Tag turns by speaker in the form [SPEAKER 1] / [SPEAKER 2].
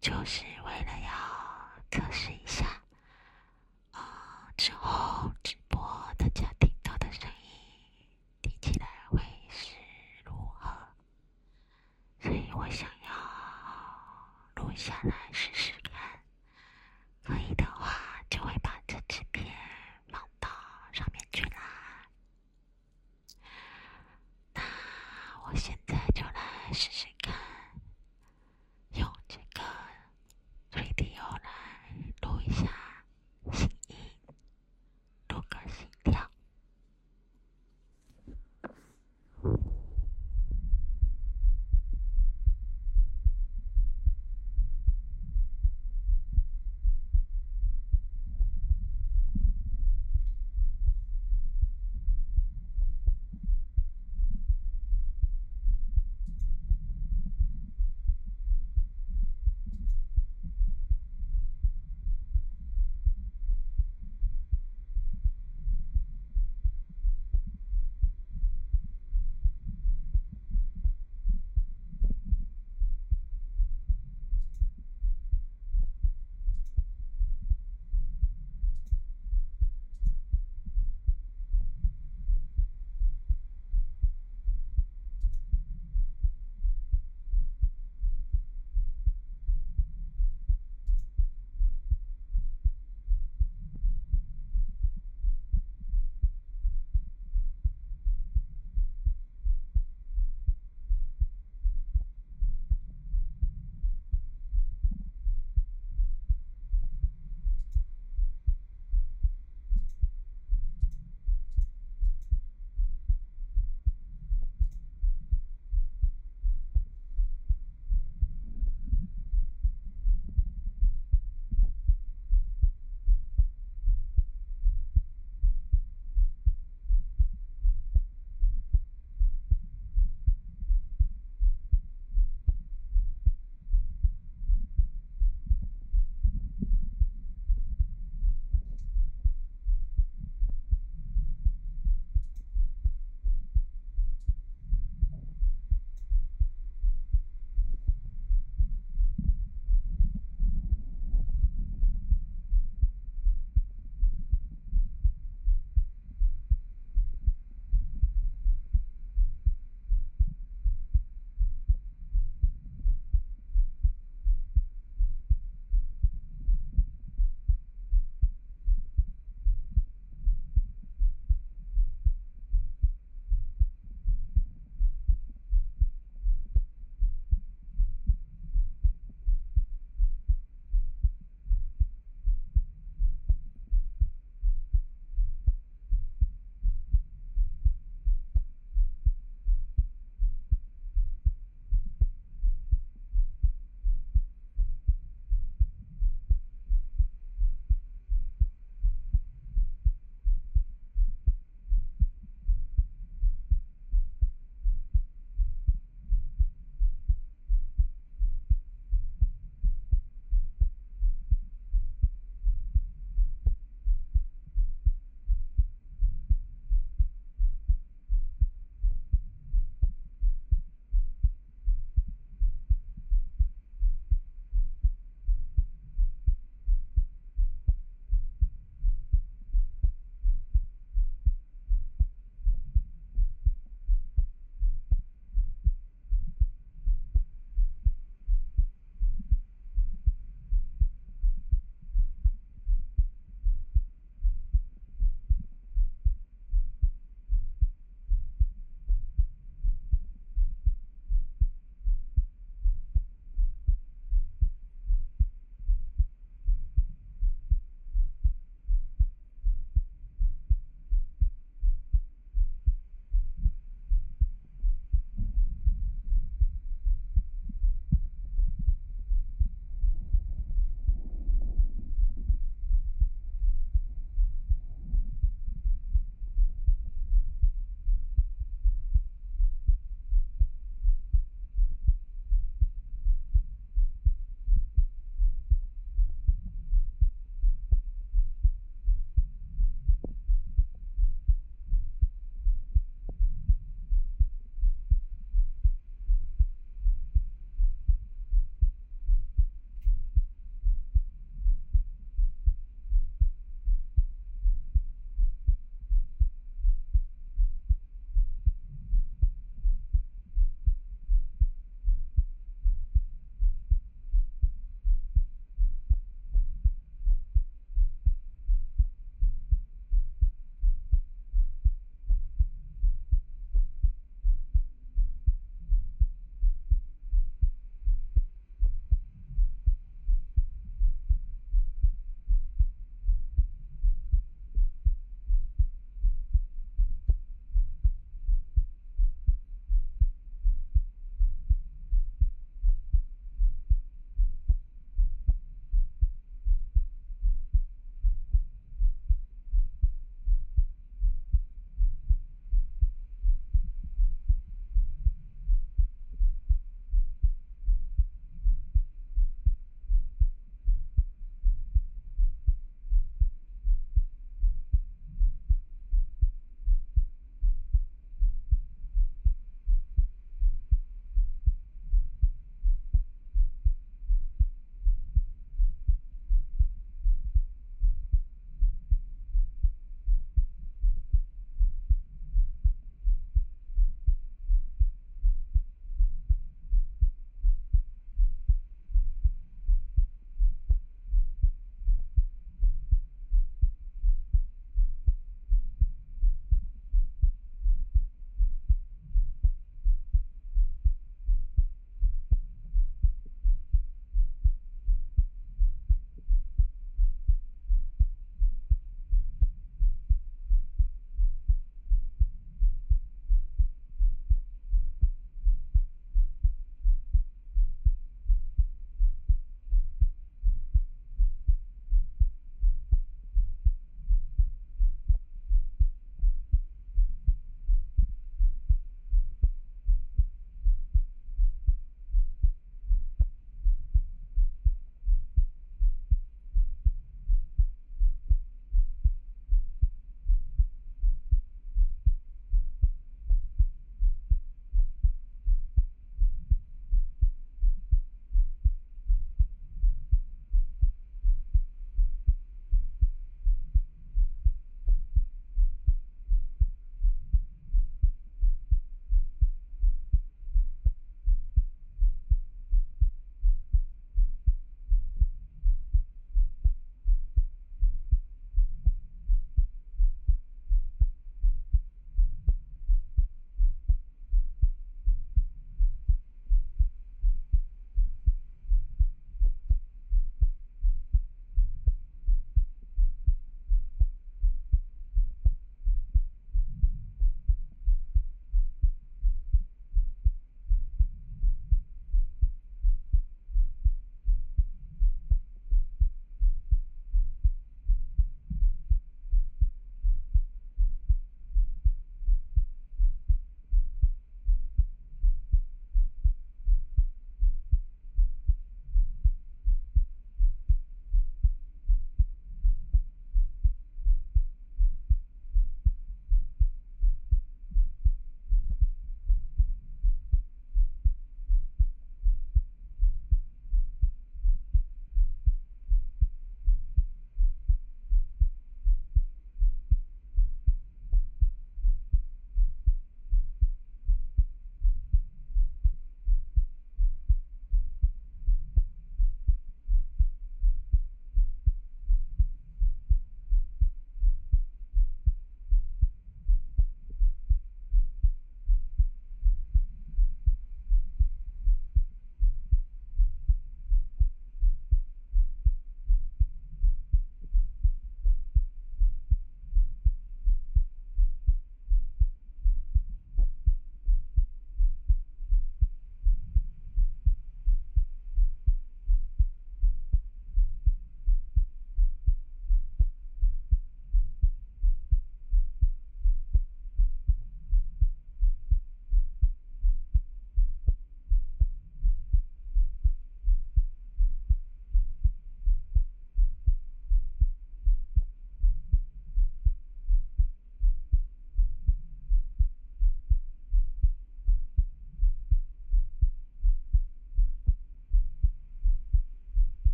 [SPEAKER 1] 就是